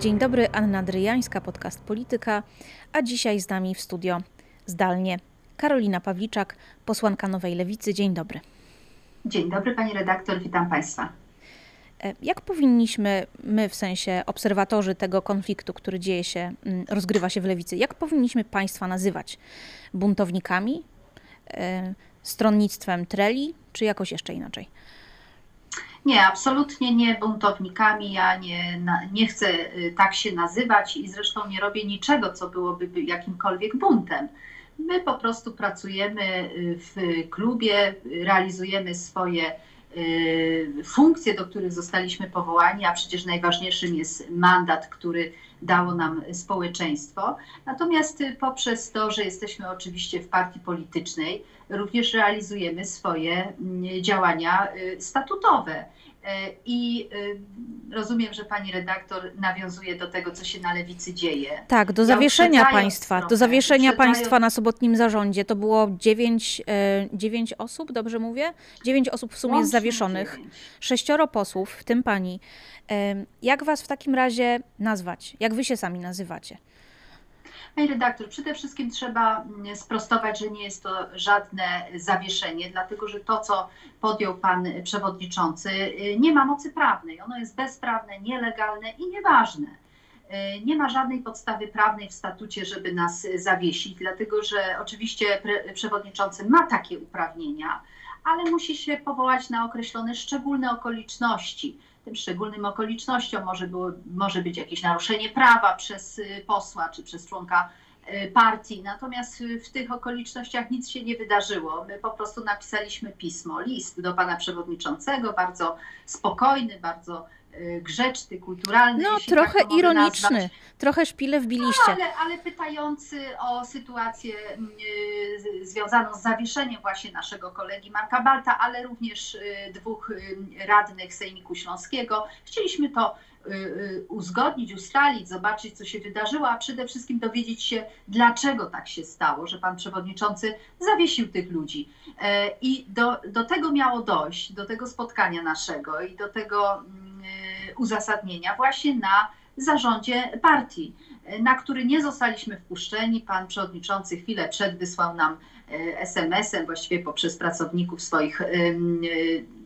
Dzień dobry, Anna Dryjańska, podcast Polityka, a dzisiaj z nami w studio zdalnie Karolina Pawliczak, posłanka Nowej Lewicy. Dzień dobry. Dzień dobry pani redaktor, witam państwa. E, jak powinniśmy, my w sensie obserwatorzy tego konfliktu, który dzieje się, mm, rozgrywa się w lewicy, jak powinniśmy państwa nazywać? Buntownikami? E, stronnictwem treli, czy jakoś jeszcze inaczej? Nie, absolutnie nie buntownikami. Ja nie, nie chcę y, tak się nazywać i zresztą nie robię niczego, co byłoby jakimkolwiek buntem. My po prostu pracujemy y, w klubie, realizujemy swoje y, funkcje, do których zostaliśmy powołani, a przecież najważniejszym jest mandat, który dało nam społeczeństwo. Natomiast poprzez to, że jesteśmy oczywiście w partii politycznej, również realizujemy swoje mm, działania statutowe. E, I e, rozumiem, że pani redaktor nawiązuje do tego, co się na lewicy dzieje. Tak, do zawieszenia państwa. Trochę, do zawieszenia państwa na sobotnim zarządzie. To było dziewięć, e, dziewięć osób, dobrze mówię? Dziewięć osób w sumie jest zawieszonych. Dziewięć. Sześcioro posłów, w tym pani. Jak was w takim razie nazwać? Jak wy się sami nazywacie? Pani redaktor, przede wszystkim trzeba mm, sprostować, że nie jest to żadne zawieszenie, dlatego że to, co podjął pan przewodniczący, y, nie ma mocy prawnej. Ono jest bezprawne, nielegalne i nieważne. Y, nie ma żadnej podstawy prawnej w statucie, żeby nas zawiesić, dlatego że oczywiście przewodniczący ma takie uprawnienia, ale musi się powołać na określone szczególne okoliczności tym szczególnym okolicznością może, było, może być jakieś naruszenie prawa przez y, posła czy przez członka y, partii. Natomiast w tych okolicznościach nic się nie wydarzyło. My po prostu napisaliśmy pismo, list do pana przewodniczącego, bardzo spokojny, bardzo grzeczny, kulturalny. No, trochę tak ironiczny, nazwać. trochę szpile wbiliście. No, ale, ale pytający o sytuację y, związaną z zawieszeniem właśnie naszego kolegi Marka Balta, ale również y, dwóch radnych Sejmiku Śląskiego. Chcieliśmy to uzgodnić, ustalić, zobaczyć, co się wydarzyło, a przede wszystkim dowiedzieć się, dlaczego tak się stało, że pan przewodniczący zawiesił tych ludzi. E, I do, do tego miało dojść, do tego spotkania naszego i do tego mm, Y, uzasadnienia właśnie na zarządzie partii, na który nie zostaliśmy wpuszczeni. Pan przewodniczący chwilę przed wysłał nam y, SMS-em, właściwie poprzez pracowników swoich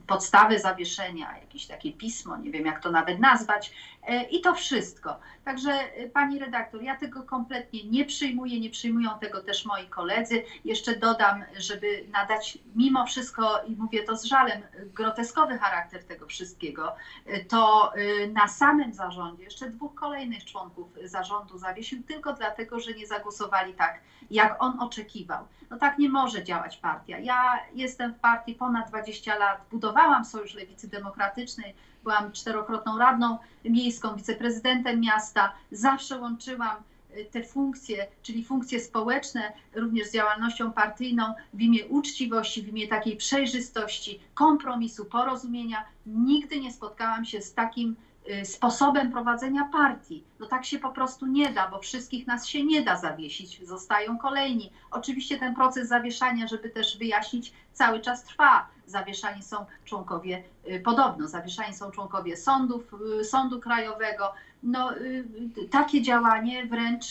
podstawy zawieszenia, jakieś takie pismo, nie wiem jak to nawet nazwać, e, i to wszystko. Także e, pani redaktor, ja tego kompletnie nie przyjmuję, nie przyjmują tego też moi koledzy. Jeszcze dodam, żeby nadać mimo wszystko, i mówię to z żalem, groteskowy charakter tego wszystkiego, e, to na samym zarządzie jeszcze dwóch kolejnych członków zarządu zawiesił tylko dlatego, że nie zagłosowali tak, jak on oczekiwał. No tak nie może działać partia. Ja jestem w partii ponad 20 lat, budowałam Sojusz Lewicy Demokratycznej, byłam czterokrotną radną miejską, wiceprezydentem miasta, zawsze łączyłam y, te funkcje, czyli funkcje społeczne, również z działalnością partyjną w imię uczciwości, w imię takiej przejrzystości, kompromisu, porozumienia. Nigdy nie spotkałam się z takim Y, sposobem prowadzenia partii. No tak się po prostu nie da, bo wszystkich nas się nie da zawiesić, zostają kolejni. Oczywiście ten proces zawieszania, żeby też wyjaśnić, cały czas trwa. Zawieszani są członkowie, y, podobno zawieszani są członkowie sądów, y, sądu krajowego. No, takie działanie wręcz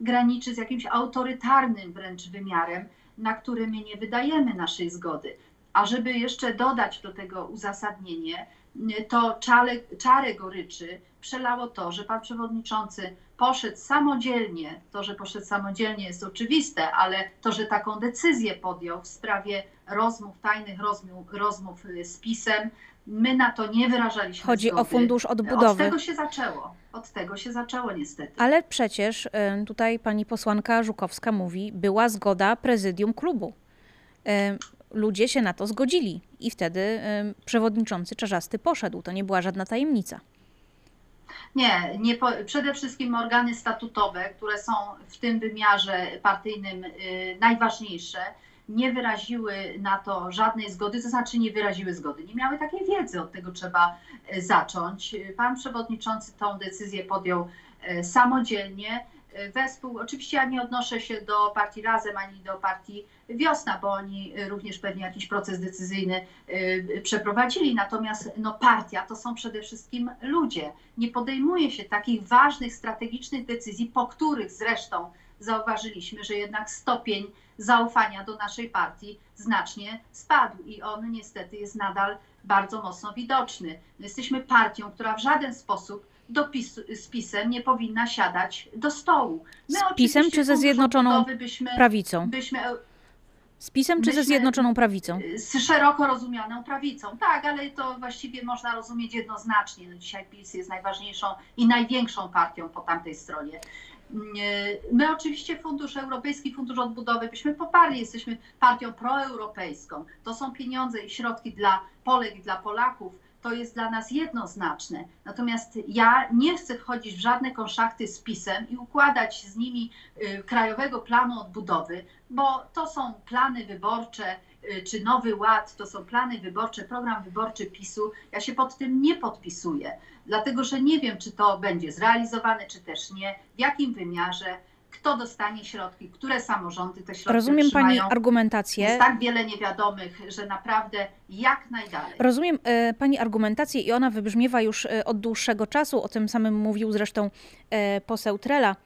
graniczy z jakimś autorytarnym wręcz wymiarem, na który my nie wydajemy naszej zgody. A żeby jeszcze dodać do tego uzasadnienie, to czarę, czarę goryczy przelało to, że pan przewodniczący poszedł samodzielnie, to, że poszedł samodzielnie jest oczywiste, ale to, że taką decyzję podjął w sprawie rozmów, tajnych rozmów, rozmów z PiSem, my na to nie wyrażaliśmy Chodzi zgody. o fundusz odbudowy. Od tego się zaczęło. Od tego się zaczęło niestety. Ale przecież y, tutaj pani posłanka Żukowska mówi, była zgoda prezydium klubu. Y, ludzie się na to zgodzili i wtedy przewodniczący Czarzasty poszedł. To nie była żadna tajemnica. Nie, nie po, przede wszystkim organy statutowe, które są w tym wymiarze partyjnym y, najważniejsze, nie wyraziły na to żadnej zgody, to znaczy nie wyraziły zgody, nie miały takiej wiedzy, od tego trzeba y, zacząć. Pan przewodniczący tą decyzję podjął y, samodzielnie wespół. Oczywiście ja nie odnoszę się do partii Razem ani do partii Wiosna, bo oni również pewnie jakiś proces decyzyjny przeprowadzili. Natomiast no, partia to są przede wszystkim ludzie. Nie podejmuje się takich ważnych, strategicznych decyzji, po których zresztą zauważyliśmy, że jednak stopień zaufania do naszej partii znacznie spadł i on niestety jest nadal bardzo mocno widoczny. My jesteśmy partią, która w żaden sposób do PiS, z PiSem nie powinna siadać do stołu. My z PiSem czy ze Zjednoczoną byśmy, Prawicą? Byśmy, z PiSem czy ze Zjednoczoną Prawicą? Z szeroko rozumianą prawicą, tak, ale to właściwie można rozumieć jednoznacznie. No dzisiaj PiS jest najważniejszą i największą partią po tamtej stronie. My oczywiście Fundusz Europejski, Fundusz Odbudowy byśmy poparli, jesteśmy partią proeuropejską. To są pieniądze i środki dla Polek i dla Polaków. To jest dla nas jednoznaczne. Natomiast ja nie chcę wchodzić w żadne konszachty z PiSem i układać z nimi y, Krajowego Planu Odbudowy, bo to są plany wyborcze, czy Nowy Ład, to są plany wyborcze, program wyborczy PiSu. Ja się pod tym nie podpisuję dlatego że nie wiem, czy to będzie zrealizowane, czy też nie, w jakim wymiarze, kto dostanie środki, które samorządy te środki Rozumiem otrzymają. Pani argumentację. Jest tak wiele niewiadomych, że naprawdę jak najdalej. Rozumiem e, Pani argumentację i ona wybrzmiewa już e, od dłuższego czasu, o tym samym mówił zresztą poseł Trela.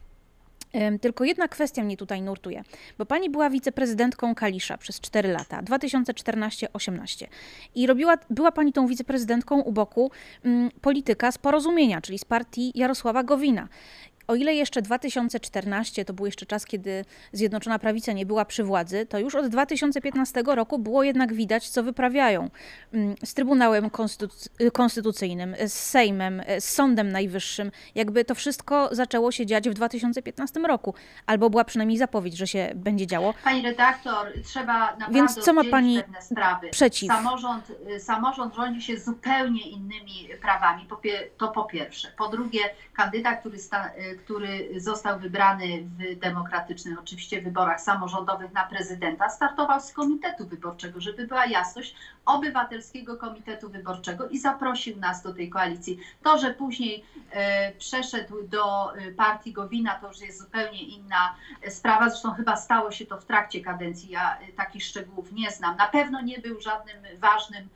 Tylko jedna kwestia mnie tutaj nurtuje, bo pani była wiceprezydentką Kalisza przez 4 lata, 2014-18 i robiła, była pani tą wiceprezydentką u boku mm, polityka z porozumienia, czyli z partii Jarosława Gowina o ile jeszcze 2014 to był jeszcze czas, kiedy Zjednoczona Prawica nie była przy władzy, to już od 2015 roku było jednak widać, co wyprawiają mm, z Trybunałem Konstytucyjnym, z Sejmem, z Sądem Najwyższym. Jakby to wszystko zaczęło się dziać w 2015 roku, albo była przynajmniej zapowiedź, że się będzie działo. Pani redaktor, trzeba naprawdę Więc co ma pani sprawy. przeciw? Samorząd, y, samorząd rządzi się zupełnie innymi prawami, to po pierwsze. Po drugie, kandydat, który sta, y, który został wybrany w demokratycznych, oczywiście wyborach samorządowych na prezydenta, startował z komitetu wyborczego, żeby była jasność, obywatelskiego komitetu wyborczego i zaprosił nas do tej koalicji. To, że później e, przeszedł do e, partii Gowina, to już jest zupełnie inna sprawa. Zresztą chyba stało się to w trakcie kadencji. Ja e, takich szczegółów nie znam. Na pewno nie był żadnym ważnym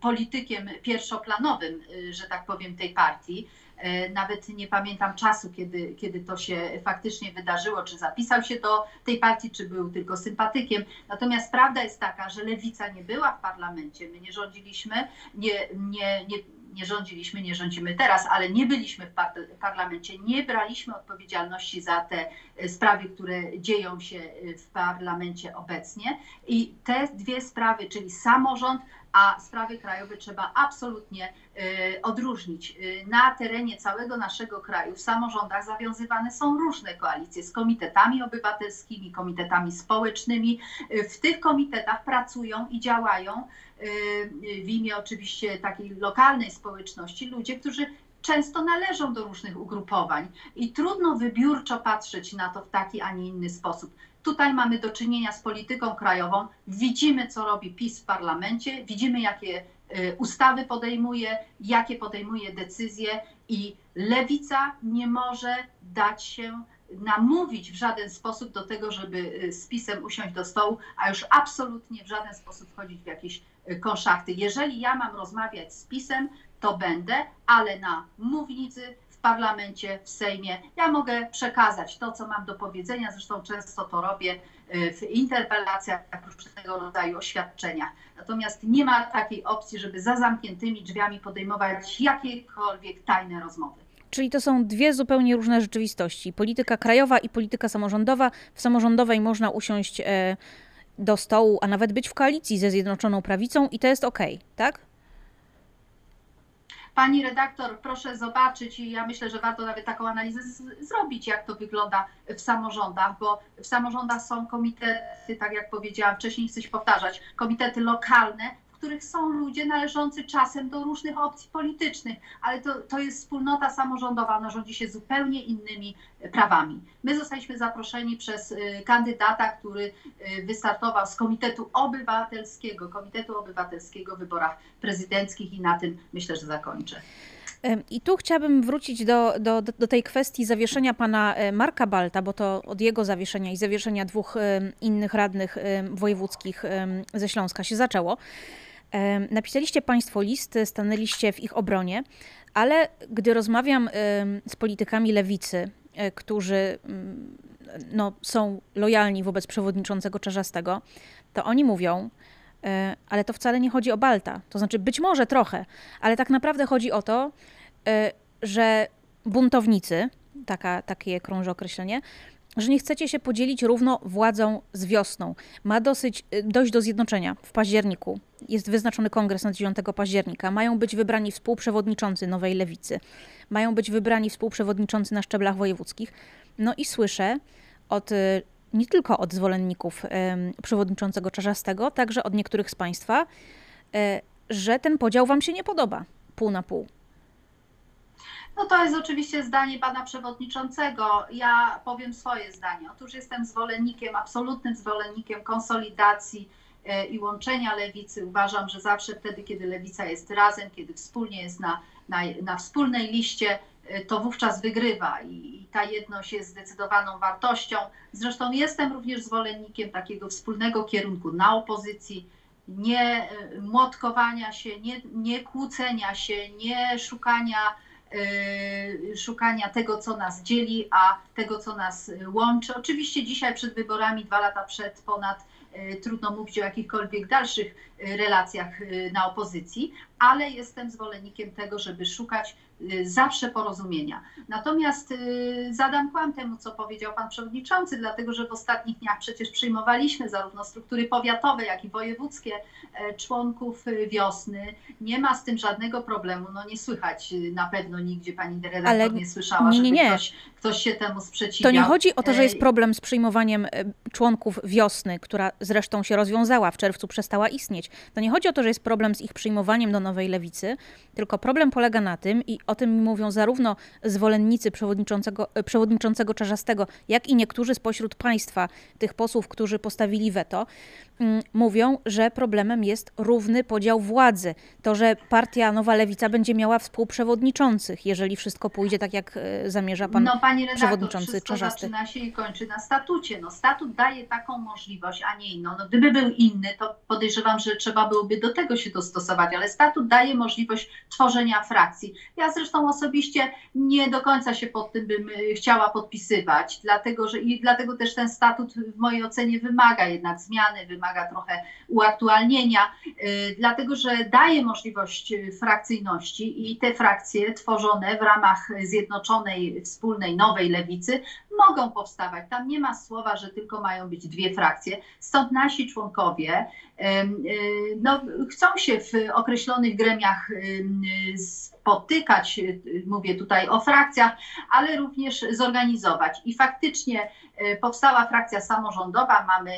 politykiem pierwszoplanowym, że tak powiem, tej partii. E, nawet nie pamiętam czasu, kiedy, kiedy to się faktycznie wydarzyło, czy zapisał się do tej partii, czy był tylko sympatykiem. Natomiast prawda jest taka, że lewica nie była w parlamencie, my nie rządziliśmy, nie, nie, nie, nie rządziliśmy, nie rządzimy teraz, ale nie byliśmy w parlamencie, nie braliśmy odpowiedzialności za te e, sprawy, które dzieją się e, w parlamencie obecnie. I te dwie sprawy, czyli samorząd, a sprawy krajowe trzeba absolutnie y, odróżnić. Y, na terenie całego naszego kraju w samorządach zawiązywane są różne koalicje z komitetami obywatelskimi, komitetami społecznymi. Y, w tych komitetach pracują i działają w imię oczywiście takiej lokalnej społeczności ludzie, którzy często należą do różnych ugrupowań i trudno wybiórczo patrzeć na to w taki, a nie inny sposób. Tutaj mamy do czynienia z polityką krajową. Widzimy, co robi PiS w parlamencie, widzimy, jakie y, ustawy podejmuje, jakie podejmuje decyzje i lewica nie może dać się namówić w żaden sposób do tego, żeby y, z PiSem usiąść do stołu, a już absolutnie w żaden sposób wchodzić w jakieś konszachty. Jeżeli ja mam rozmawiać z PiSem, to będę, ale na mównicy parlamencie, w Sejmie. Ja mogę przekazać to, co mam do powiedzenia, zresztą często to robię y, w interpelacjach, różnego rodzaju oświadczeniach. Natomiast nie ma takiej opcji, żeby za zamkniętymi drzwiami podejmować jakiekolwiek tajne rozmowy. Czyli to są dwie zupełnie różne rzeczywistości. Polityka krajowa i polityka samorządowa. W samorządowej można usiąść e, do stołu, a nawet być w koalicji ze Zjednoczoną Prawicą i to jest ok, tak? Pani redaktor, proszę zobaczyć i ja myślę, że warto nawet taką analizę zrobić, jak to wygląda w samorządach, bo w samorządach są komitety, tak jak powiedziałam wcześniej, nie chcę się powtarzać, komitety lokalne, których są ludzie należący czasem do różnych opcji politycznych, ale to, to jest wspólnota samorządowa, ona rządzi się zupełnie innymi prawami. My zostaliśmy zaproszeni przez y, kandydata, który y, wystartował z Komitetu Obywatelskiego, Komitetu Obywatelskiego w wyborach prezydenckich i na tym myślę, że zakończę. I tu chciałabym wrócić do, do, do tej kwestii zawieszenia pana e, Marka Balta, bo to od jego zawieszenia i zawieszenia dwóch innych radnych wojewódzkich ze Śląska się zaczęło. Napisaliście Państwo list, stanęliście w ich obronie, ale gdy rozmawiam z politykami lewicy, e, którzy mm, no, są lojalni wobec przewodniczącego Czarzastego, to oni mówią, e, ale to wcale nie chodzi o Balta. To znaczy, być może trochę, ale tak naprawdę chodzi o to, e, że buntownicy, taka, takie krąży określenie, że nie chcecie się podzielić równo władzą z wiosną. Ma dosyć y, dojść do zjednoczenia w październiku. Jest wyznaczony kongres na 9 października. Mają być wybrani współprzewodniczący Nowej Lewicy. Mają być wybrani współprzewodniczący na szczeblach wojewódzkich. No i słyszę od y, nie tylko od zwolenników przewodniczącego Czarzastego, także od niektórych z Państwa, y, że ten podział Wam się nie podoba pół na pół. No to jest oczywiście zdanie pana przewodniczącego. Ja powiem swoje zdanie. Otóż jestem zwolennikiem, absolutnym zwolennikiem konsolidacji e, i łączenia lewicy. Uważam, że zawsze wtedy, kiedy lewica jest razem, kiedy wspólnie jest na, na, na wspólnej liście, e, to wówczas wygrywa i, i ta jedność jest zdecydowaną wartością. Zresztą jestem również zwolennikiem takiego wspólnego kierunku na opozycji, nie e, młotkowania się, nie, nie kłócenia się, nie szukania szukania tego, co nas dzieli, a tego, co nas łączy. Oczywiście dzisiaj przed wyborami, dwa lata przed ponad, y, trudno mówić o jakichkolwiek dalszych y, relacjach na opozycji, ale jestem zwolennikiem tego, żeby szukać y, zawsze porozumienia. Natomiast y, zadam kłam temu, co powiedział pan przewodniczący, dlatego że w ostatnich dniach przecież przyjmowaliśmy zarówno struktury powiatowe, jak i wojewódzkie e, członków y, wiosny. Nie ma z tym żadnego problemu. No nie słychać na pewno nigdzie pani redaktor Ale nie słyszała, nie, nie, nie. Ktoś, ktoś się temu sprzeciwiał. To nie chodzi o to, że jest problem z przyjmowaniem e, członków wiosny, która zresztą się rozwiązała, w czerwcu przestała istnieć. To nie chodzi o to, że jest problem z ich przyjmowaniem do Nowej Lewicy, tylko problem polega na tym, i o tym mówią zarówno zwolennicy przewodniczącego, e, przewodniczącego Czarzastego, jak i niektórzy spośród państwa, tych posłów, którzy postawili weto, mm, mówią, że problemem jest równy podział władzy. To, że partia Nowa Lewica będzie miała współprzewodniczących, jeżeli wszystko pójdzie tak, jak e, zamierza pan no, panie redaktor, przewodniczący Czarzasty. zaczyna się i kończy na statucie. No, statut daje taką możliwość, a nie inną. No, gdyby był inny, to podejrzewam, że trzeba byłoby do tego się dostosować, ale statut daje możliwość tworzenia frakcji. Ja zresztą osobiście nie do końca się pod tym bym y, chciała podpisywać, dlatego że i dlatego też ten statut w mojej ocenie wymaga jednak zmiany, wymaga trochę uaktualnienia, yy, dlatego że daje możliwość y, frakcyjności i te frakcje tworzone w ramach zjednoczonej, wspólnej, nowej lewicy mogą powstawać. Tam nie ma słowa, że tylko mają być dwie frakcje. Stąd nasi członkowie Y, no, chcą się w określonych gremiach spotykać, y, mówię tutaj o frakcjach, ale również zorganizować. I faktycznie powstała frakcja samorządowa, mamy,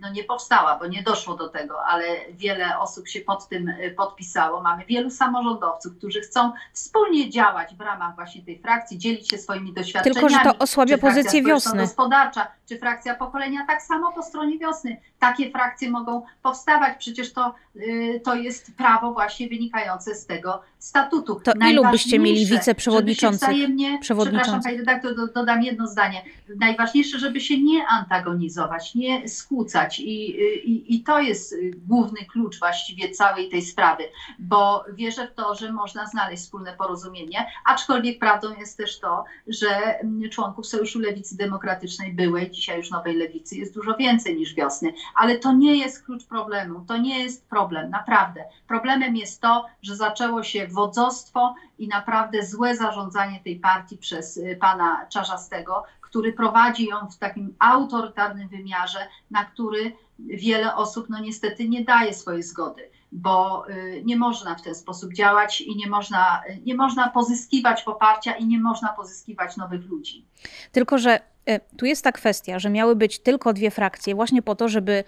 no nie powstała, bo nie doszło do tego, ale wiele osób się pod tym podpisało. Mamy wielu samorządowców, którzy chcą wspólnie działać w ramach właśnie tej frakcji, dzielić się swoimi doświadczeniami. Tylko, że to osłabia pozycję wiosny. gospodarcza, czy frakcja pokolenia, tak samo po stronie wiosny. Takie frakcje mogą powstawać. Przecież to, y, to jest prawo właśnie wynikające z tego statutu. To ilu byście mieli wiceprzewodniczących? Wzajemnie, przepraszam Pani redaktor, dodam jedno zdanie. Najważniejsze, żeby się nie antagonizować, nie skłócać i, i, i to jest główny klucz właściwie całej tej sprawy, bo wierzę w to, że można znaleźć wspólne porozumienie, aczkolwiek prawdą jest też to, że członków Sojuszu Lewicy Demokratycznej byłej, dzisiaj już Nowej Lewicy jest dużo więcej niż wiosny, ale to nie jest klucz problemu, to nie jest problem, naprawdę. Problemem jest to, że zaczęło się wodzostwo i naprawdę złe zarządzanie tej partii przez pana Czarzastego, który prowadzi ją w takim autorytarnym wymiarze, na który wiele osób no niestety nie daje swojej zgody, bo y, nie można w ten sposób działać i nie można, nie można pozyskiwać poparcia i nie można pozyskiwać nowych ludzi. Tylko, że y, tu jest ta kwestia, że miały być tylko dwie frakcje, właśnie po to, żeby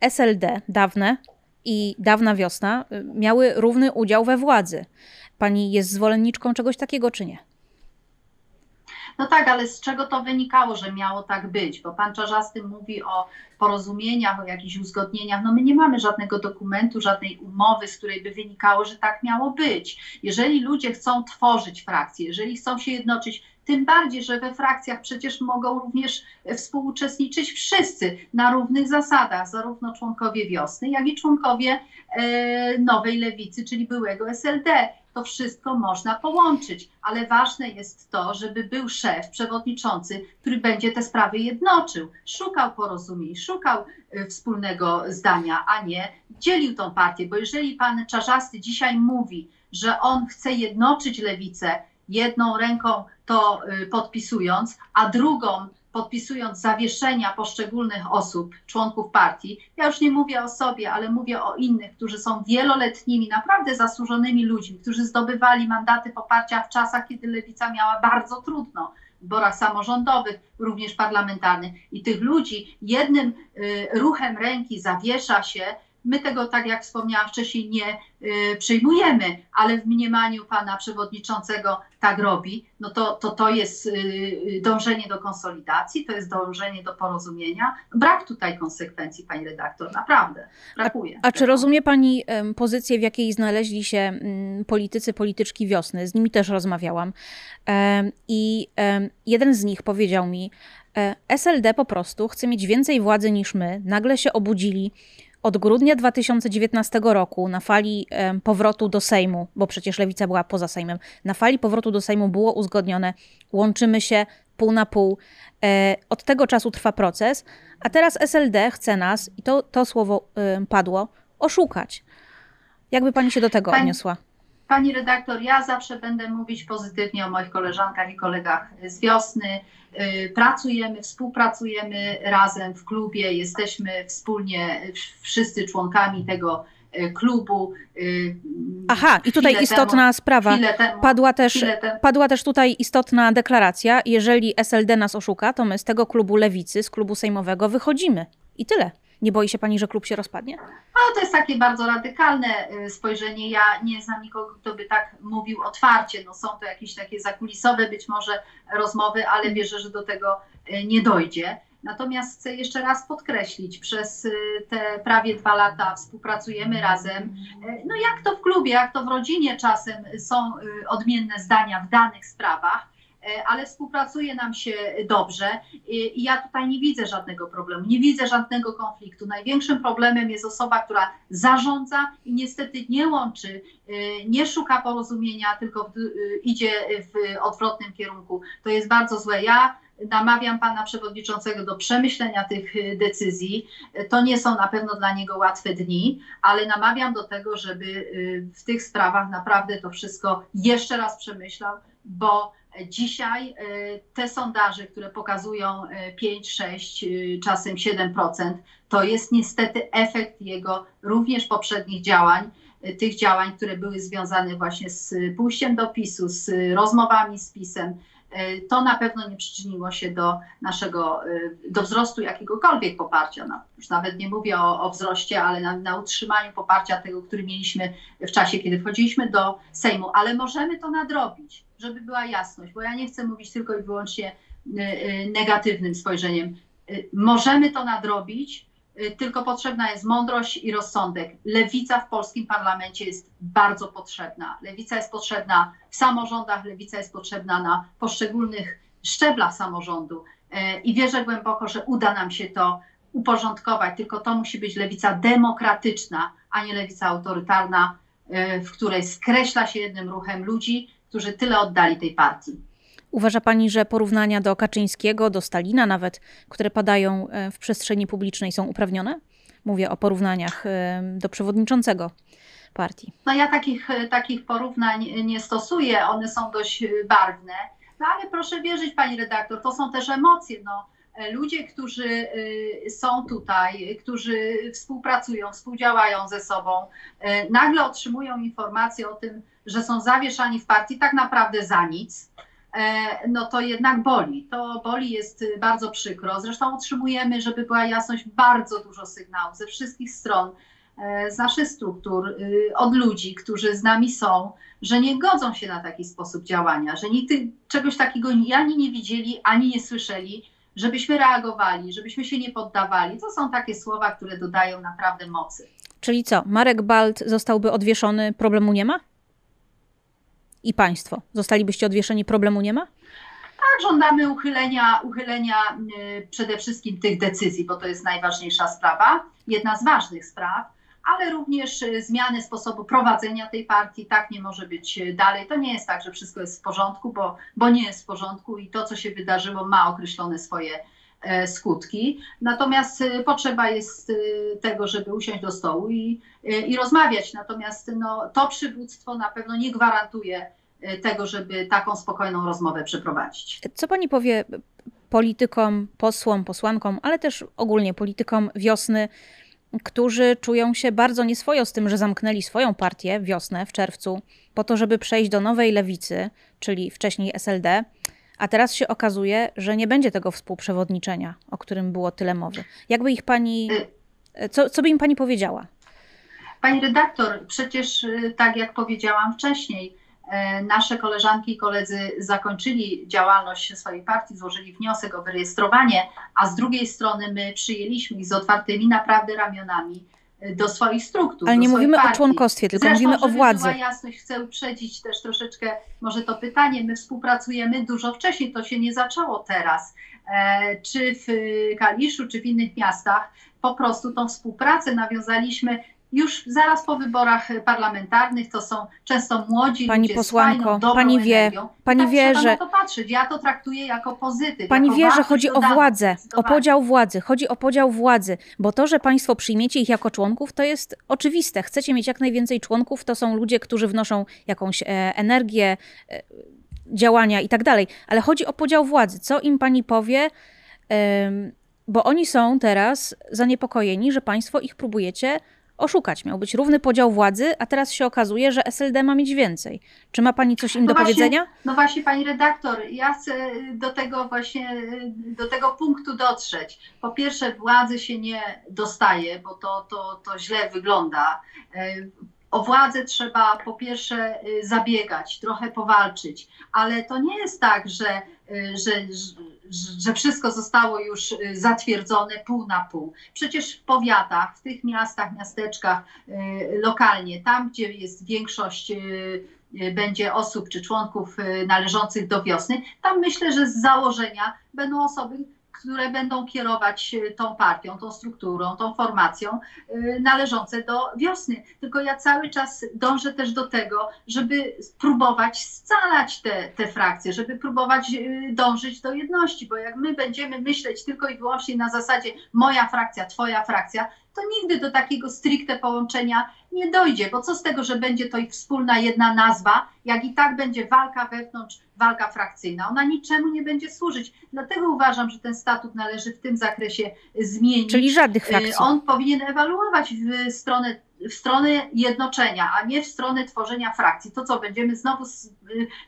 SLD dawne i dawna wiosna y, miały równy udział we władzy. Pani jest zwolenniczką czegoś takiego, czy nie? No tak, ale z czego to wynikało, że miało tak być? Bo pan Czarzasty mówi o porozumieniach, o jakichś uzgodnieniach. No my nie mamy żadnego dokumentu, żadnej umowy, z której by wynikało, że tak miało być. Jeżeli ludzie chcą tworzyć frakcje, jeżeli chcą się jednoczyć, tym bardziej, że we frakcjach przecież mogą również współuczestniczyć wszyscy na równych zasadach, zarówno członkowie wiosny, jak i członkowie e, nowej lewicy, czyli byłego SLD to wszystko można połączyć, ale ważne jest to, żeby był szef, przewodniczący, który będzie te sprawy jednoczył, szukał porozumień, szukał y, wspólnego zdania, a nie dzielił tą partię, bo jeżeli pan Czarzasty dzisiaj mówi, że on chce jednoczyć lewicę, jedną ręką to y, podpisując, a drugą podpisując zawieszenia poszczególnych osób, członków partii, ja już nie mówię o sobie, ale mówię o innych, którzy są wieloletnimi, naprawdę zasłużonymi ludźmi, którzy zdobywali mandaty poparcia w czasach, kiedy lewica miała bardzo trudno w wyborach samorządowych, również parlamentarnych. I tych ludzi jednym y, ruchem ręki zawiesza się My tego, tak jak wspomniałam wcześniej, nie y, przyjmujemy, ale w mniemaniu pana przewodniczącego tak robi, no to to, to jest y, dążenie do konsolidacji, to jest dążenie do porozumienia. Brak tutaj konsekwencji, pani redaktor, naprawdę. Brakuje. A, a czy rozumie pani pozycję, w jakiej znaleźli się um, politycy, polityczki wiosny? Z nimi też rozmawiałam. I jeden z nich powiedział mi, e, SLD po prostu chce mieć więcej władzy niż my. Nagle się obudzili od grudnia 2019 roku na fali powrotu do Sejmu, bo przecież lewica była poza Sejmem, na fali powrotu do Sejmu było uzgodnione, łączymy się pół na pół. E, od tego czasu trwa proces, a teraz SLD chce nas, i to, to słowo padło, oszukać. Jakby pani się do tego pani, odniosła? Pani redaktor, ja zawsze będę mówić pozytywnie o moich koleżankach i kolegach z wiosny. Y, pracujemy, współpracujemy razem w klubie, jesteśmy wspólnie wszyscy członkami tego y, klubu. Y, Aha, i tutaj istotna temu, sprawa. Temu, padła, też, padła też tutaj istotna deklaracja. Jeżeli SLD nas oszuka, to my z tego klubu lewicy, z klubu sejmowego wychodzimy. I tyle. Nie boi się pani, że klub się rozpadnie? No, to jest takie bardzo radykalne y, spojrzenie. Ja nie znam nikogo, kto by tak mówił otwarcie. No, są to jakieś takie zakulisowe być może rozmowy, ale wierzę, że do tego y, nie dojdzie. Natomiast chcę jeszcze raz podkreślić, przez y, te prawie dwa lata współpracujemy razem. No jak to w klubie, jak to w rodzinie czasem są odmienne zdania w danych sprawach ale współpracuje nam się dobrze i ja tutaj nie widzę żadnego problemu, nie widzę żadnego konfliktu. Największym problemem jest osoba, która zarządza i niestety nie łączy, e, nie szuka porozumienia, tylko idzie w odwrotnym kierunku. To jest bardzo złe. Ja namawiam pana przewodniczącego do przemyślenia tych decyzji. To nie są na pewno dla niego łatwe dni, ale namawiam do tego, żeby w tych sprawach naprawdę to wszystko jeszcze raz przemyślał, bo Dzisiaj e, te sondaże, które pokazują 5, 6, e, czasem 7%, to jest niestety efekt jego również poprzednich działań, e, tych działań, które były związane właśnie z pójściem do PiSu, z rozmowami z PiSem. To na pewno nie przyczyniło się do naszego, do wzrostu jakiegokolwiek poparcia. No, już nawet nie mówię o, o wzroście, ale na, na utrzymaniu poparcia tego, który mieliśmy w czasie, kiedy wchodziliśmy do Sejmu, ale możemy to nadrobić żeby była jasność, bo ja nie chcę mówić tylko i wyłącznie y, y, negatywnym spojrzeniem. Y, możemy to nadrobić, tylko potrzebna jest mądrość i rozsądek. Lewica w polskim parlamencie jest bardzo potrzebna. Lewica jest potrzebna w samorządach, lewica jest potrzebna na poszczególnych szczeblach samorządu i wierzę głęboko, że uda nam się to uporządkować, tylko to musi być lewica demokratyczna, a nie lewica autorytarna, w której skreśla się jednym ruchem ludzi, którzy tyle oddali tej partii. Uważa Pani, że porównania do Kaczyńskiego, do Stalina nawet, które padają e, w przestrzeni publicznej, są uprawnione? Mówię o porównaniach e, do przewodniczącego partii. No ja takich, e, takich porównań nie stosuję, one są dość barwne. No ale proszę wierzyć, pani redaktor, to są też emocje. No, ludzie, którzy są tutaj, którzy współpracują, współdziałają ze sobą, nagle otrzymują informacje o tym, że są zawieszani w partii tak naprawdę za nic, e, no to jednak boli. To boli, jest bardzo przykro. Zresztą otrzymujemy, żeby była jasność, bardzo dużo sygnałów ze wszystkich stron e, z naszych struktur, y, od ludzi, którzy z nami są, że nie godzą się na taki sposób działania, że nigdy czegoś takiego ani nie widzieli, ani nie słyszeli, żebyśmy reagowali, żebyśmy się nie poddawali. To są takie słowa, które dodają naprawdę mocy. Czyli co, Marek Balt zostałby odwieszony, problemu nie ma? I państwo, zostalibyście odwieszeni, problemu nie ma? Tak, żądamy uchylenia, uchylenia y, przede wszystkim tych decyzji, bo to jest najważniejsza sprawa, jedna z ważnych spraw, ale również y, zmiany sposobu prowadzenia tej partii. Tak nie może być y, dalej. To nie jest tak, że wszystko jest w porządku, bo, bo nie jest w porządku i to, co się wydarzyło, ma określone swoje skutki. Natomiast potrzeba jest tego, żeby usiąść do stołu i, i rozmawiać. Natomiast no, to przywództwo na pewno nie gwarantuje tego, żeby taką spokojną rozmowę przeprowadzić. Co pani powie politykom, posłom, posłankom, ale też ogólnie politykom wiosny, którzy czują się bardzo nieswojo z tym, że zamknęli swoją partię wiosnę w czerwcu po to, żeby przejść do nowej lewicy, czyli wcześniej SLD, a teraz się okazuje, że nie będzie tego współprzewodniczenia, o którym było tyle mowy. Jakby ich pani, y, co, co by im pani powiedziała? Pani redaktor, przecież y, tak jak powiedziałam wcześniej, E, nasze koleżanki i koledzy zakończyli działalność swojej partii, złożyli wniosek o wyrejestrowanie, a z drugiej strony my przyjęliśmy ich z otwartymi naprawdę ramionami do swoich struktur. Ale nie mówimy partii. o członkostwie, tylko Zresztą, mówimy o władzy. Była jasność, chcę uprzedzić też troszeczkę może to pytanie. My współpracujemy dużo wcześniej, to się nie zaczęło teraz. E, czy w Kaliszu, czy w innych miastach po prostu tą współpracę nawiązaliśmy już zaraz po wyborach parlamentarnych to są często młodzi pani ludzie posłanko, z fajną, pani wie, energią. pani tak wie, że na to patrzeć. Ja to traktuję jako pozytyw. Pani jako wie, że chodzi o władzę, o podział władzy. Chodzi o podział władzy, bo to, że państwo przyjmiecie ich jako członków, to jest oczywiste. Chcecie mieć jak najwięcej członków, to są ludzie, którzy wnoszą jakąś e, energię, e, działania i tak dalej. Ale chodzi o podział władzy. Co im pani powie? bo oni są teraz zaniepokojeni, że państwo ich próbujecie oszukać. Miał być równy podział władzy, a teraz się okazuje, że SLD ma mieć więcej. Czy ma pani coś im no do właśnie, powiedzenia? No właśnie, pani redaktor, ja chcę do tego właśnie, do tego punktu dotrzeć. Po pierwsze, władzy się nie dostaje, bo to, to, to źle wygląda. E, o władzę trzeba po pierwsze zabiegać, trochę powalczyć, ale to nie jest tak, że, że, że wszystko zostało już y, zatwierdzone pół na pół. Przecież w powiatach, w tych miastach, miasteczkach y, lokalnie, tam gdzie jest większość y, będzie osób czy członków należących do wiosny, tam myślę, że z założenia będą osoby, które będą kierować e, tą partią, tą strukturą, tą formacją e, należące do wiosny. Tylko ja cały czas dążę też do tego, żeby próbować scalać te, te frakcje, żeby próbować e, dążyć do jedności, bo jak my będziemy myśleć tylko i wyłącznie na zasadzie moja frakcja, twoja frakcja, to nigdy do takiego stricte połączenia nie dojdzie, bo co z tego, że będzie to ich wspólna jedna nazwa, jak i tak będzie walka wewnątrz, walka frakcyjna. Ona niczemu nie będzie służyć. Dlatego uważam, że ten statut należy w tym zakresie zmienić. Czyli żadnych y, frakcji. On powinien ewaluować w stronę w stronę jednoczenia, a nie w stronę tworzenia frakcji. To co, będziemy znowu z,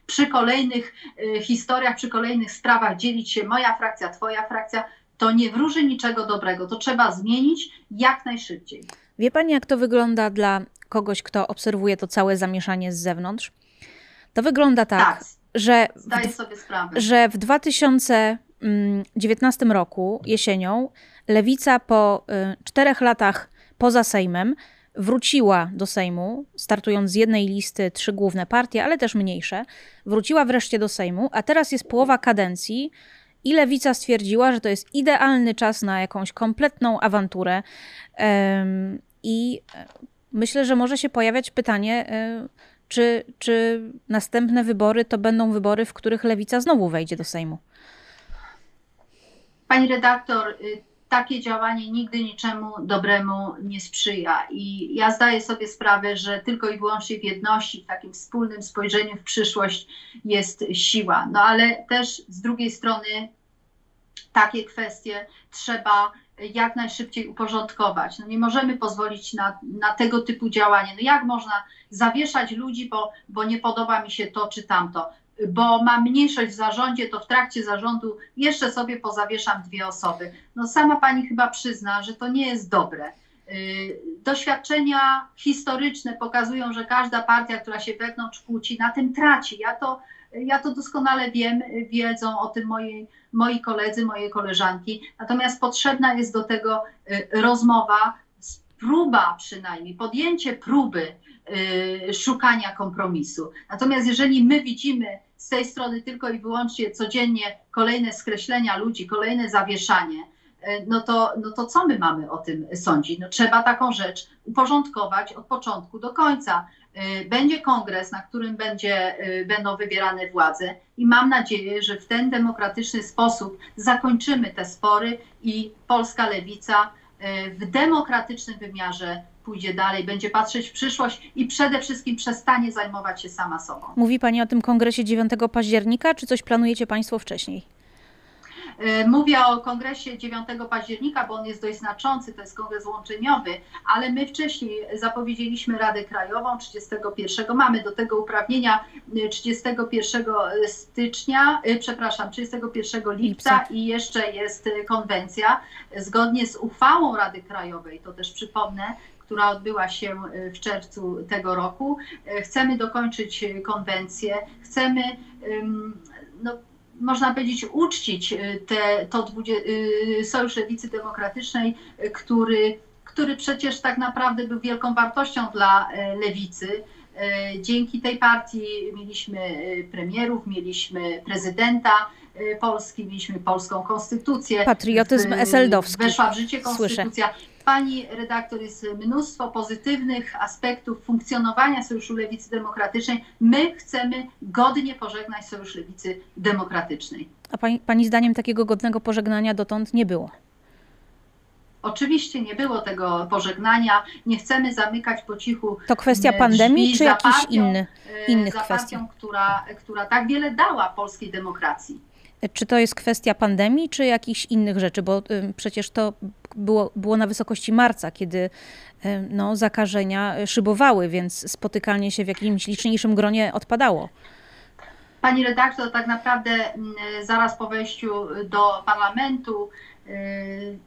przy kolejnych y, historiach, przy kolejnych sprawach dzielić się moja frakcja, twoja frakcja, to nie wróży niczego dobrego. To trzeba zmienić jak najszybciej. Wie Pani, jak to wygląda dla kogoś, kto obserwuje to całe zamieszanie z zewnątrz? To wygląda tak, tak że, w, że w 2019 roku jesienią Lewica po y, czterech latach poza Sejmem wróciła do Sejmu, startując z jednej listy trzy główne partie, ale też mniejsze. Wróciła wreszcie do Sejmu, a teraz jest połowa kadencji i Lewica stwierdziła, że to jest idealny czas na jakąś kompletną awanturę. I e, myślę, że może się pojawiać pytanie, e, czy, czy następne wybory to będą wybory, w których Lewica znowu wejdzie do Sejmu. Pani redaktor, y, takie działanie nigdy niczemu dobremu nie sprzyja. I ja zdaję sobie sprawę, że tylko i wyłącznie w jedności, w takim wspólnym spojrzeniu w przyszłość jest siła. No ale też z drugiej strony takie kwestie trzeba jak najszybciej uporządkować. No nie możemy pozwolić na, na tego typu działanie. No jak można zawieszać ludzi, bo, bo nie podoba mi się to czy tamto? Bo mam mniejszość w zarządzie, to w trakcie zarządu jeszcze sobie pozawieszam dwie osoby. No sama pani chyba przyzna, że to nie jest dobre. Doświadczenia historyczne pokazują, że każda partia, która się wewnątrz kłóci, na tym traci. Ja to, ja to doskonale wiem, wiedzą o tym moi, moi koledzy, moje koleżanki. Natomiast potrzebna jest do tego rozmowa, próba przynajmniej, podjęcie próby szukania kompromisu. Natomiast jeżeli my widzimy z tej strony tylko i wyłącznie codziennie kolejne skreślenia ludzi, kolejne zawieszanie, e, no to, no to co my mamy o tym sądzić? No trzeba taką rzecz uporządkować od początku do końca. E, będzie kongres, na którym będzie, będą wybierane władze i mam nadzieję, że w ten demokratyczny sposób zakończymy te spory i polska lewica w demokratycznym wymiarze pójdzie dalej, będzie patrzeć w przyszłość i przede wszystkim przestanie zajmować się sama sobą. Mówi Pani o tym kongresie 9 października, czy coś planujecie Państwo wcześniej? E, mówię o kongresie 9 października, bo on jest dość znaczący, to jest kongres łączeniowy, ale my wcześniej zapowiedzieliśmy Radę Krajową 31. Mamy do tego uprawnienia 31 e, stycznia, e, przepraszam, 31 lipca, lipca i jeszcze jest konwencja. Zgodnie z uchwałą Rady Krajowej, to też przypomnę, która odbyła się e, w czerwcu tego roku. E, chcemy dokończyć e, konwencję, chcemy, no, można powiedzieć, uczcić te, to Sojusz Lewicy Demokratycznej, który, który przecież tak naprawdę był wielką wartością dla lewicy. Dzięki tej partii mieliśmy premierów, mieliśmy prezydenta Polski, mieliśmy polską konstytucję. Patriotyzm eseldowski. Weszła w życie konstytucja. Słyszę pani redaktor, jest mnóstwo pozytywnych aspektów funkcjonowania Sojuszu Lewicy Demokratycznej. My chcemy godnie pożegnać Sojusz Lewicy Demokratycznej. A pani, pani zdaniem takiego godnego pożegnania dotąd nie było? Oczywiście nie było tego pożegnania. Nie chcemy zamykać po cichu. To kwestia pandemii, czy jakiś partią, inny, e, innych za kwestii? Partią, która, która tak wiele dała polskiej demokracji. Czy to jest kwestia pandemii, czy jakichś innych rzeczy? Bo przecież to było, było na wysokości marca, kiedy no, zakażenia szybowały, więc spotykanie się w jakimś liczniejszym gronie odpadało. Pani redaktor, tak naprawdę zaraz po wejściu do parlamentu y,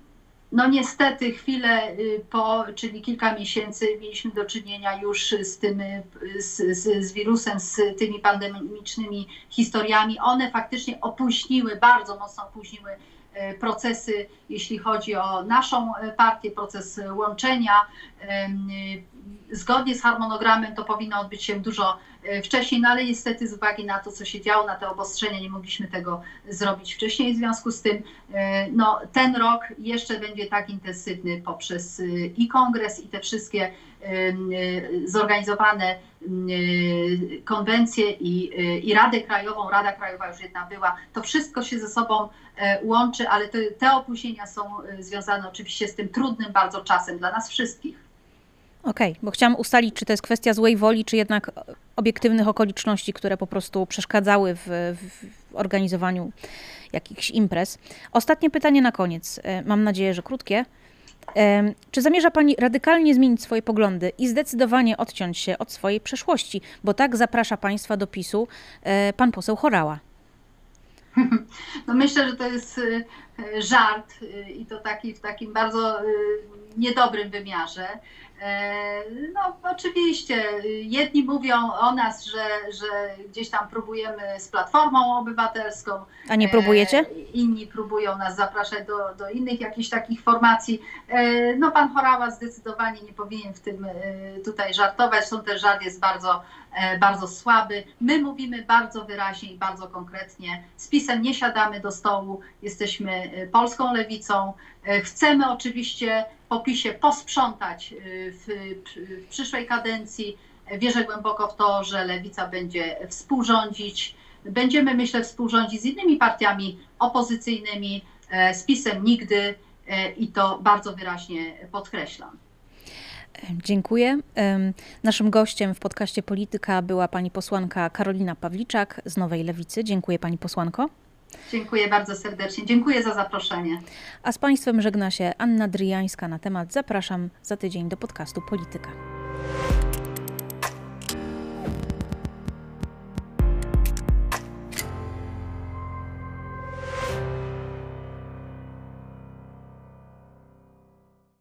no niestety chwilę y, po, czyli kilka miesięcy mieliśmy do czynienia już z tym, y, z, z, z, wirusem, z tymi pandemicznymi historiami. One faktycznie opóźniły, bardzo mocno opóźniły procesy, jeśli chodzi o naszą partię, proces łączenia. Zgodnie z harmonogramem to powinno odbyć się dużo E, wcześniej, no ale niestety z uwagi na to, co się działo, na te obostrzenia, nie mogliśmy tego zrobić wcześniej. W związku z tym e, no, ten rok jeszcze będzie tak intensywny poprzez e, i kongres, i te wszystkie zorganizowane konwencje i, i Radę Krajową. Rada Krajowa już jedna była. To wszystko się ze sobą łączy, ale te, te opóźnienia są związane oczywiście z tym trudnym bardzo czasem dla nas wszystkich. Okej, okay, bo chciałam ustalić, czy to jest kwestia złej woli, czy jednak obiektywnych okoliczności, które po prostu przeszkadzały w, w organizowaniu jakichś imprez. Ostatnie pytanie na koniec. E, mam nadzieję, że krótkie. E, czy zamierza Pani radykalnie zmienić swoje poglądy i zdecydowanie odciąć się od swojej przeszłości? Bo tak zaprasza Państwa do PiSu e, pan poseł Chorała. No myślę, że to jest żart i to taki w takim bardzo niedobrym wymiarze. E, no, oczywiście, jedni mówią o nas, że, że gdzieś tam próbujemy z Platformą Obywatelską. A nie próbujecie? E, inni próbują nas zapraszać do, do innych jakichś takich formacji. E, no, pan Chorała zdecydowanie nie powinien w tym tutaj żartować. Są też żart jest bardzo, bardzo słaby. My mówimy bardzo wyraźnie i bardzo konkretnie. Z PiSem nie siadamy do stołu, jesteśmy polską lewicą. Chcemy oczywiście po PiSie posprzątać y, w, w przyszłej kadencji. Wierzę głęboko w to, że Lewica będzie współrządzić. Będziemy, myślę, współrządzić z innymi partiami opozycyjnymi, e, z PiSem nigdy e, i to bardzo wyraźnie podkreślam. Dziękuję. Naszym gościem w podcaście Polityka była pani posłanka Karolina Pawliczak z Nowej Lewicy. Dziękuję pani posłanko. Dziękuję bardzo serdecznie. Dziękuję za zaproszenie. A z Państwem żegna się Anna Dryjańska na temat. Zapraszam za tydzień do podcastu Polityka.